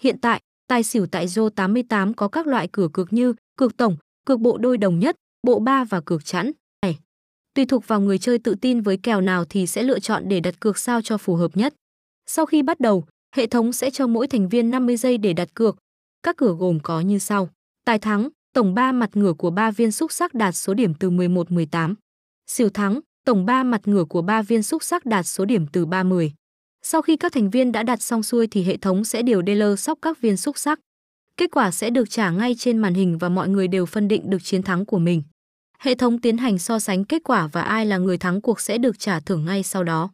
Hiện tại, tài xỉu tại Zô 88 có các loại cửa cược như cược tổng, cược bộ đôi đồng nhất, bộ ba và cược chẵn. Tùy thuộc vào người chơi tự tin với kèo nào thì sẽ lựa chọn để đặt cược sao cho phù hợp nhất. Sau khi bắt đầu, hệ thống sẽ cho mỗi thành viên 50 giây để đặt cược. Các cửa gồm có như sau: Tài thắng, tổng 3 mặt ngửa của 3 viên xúc sắc đạt số điểm từ 11-18. Xỉu thắng, tổng 3 mặt ngửa của 3 viên xúc sắc đạt số điểm từ 30. Sau khi các thành viên đã đặt xong xuôi thì hệ thống sẽ điều dealer sóc các viên xúc sắc. Kết quả sẽ được trả ngay trên màn hình và mọi người đều phân định được chiến thắng của mình. Hệ thống tiến hành so sánh kết quả và ai là người thắng cuộc sẽ được trả thưởng ngay sau đó.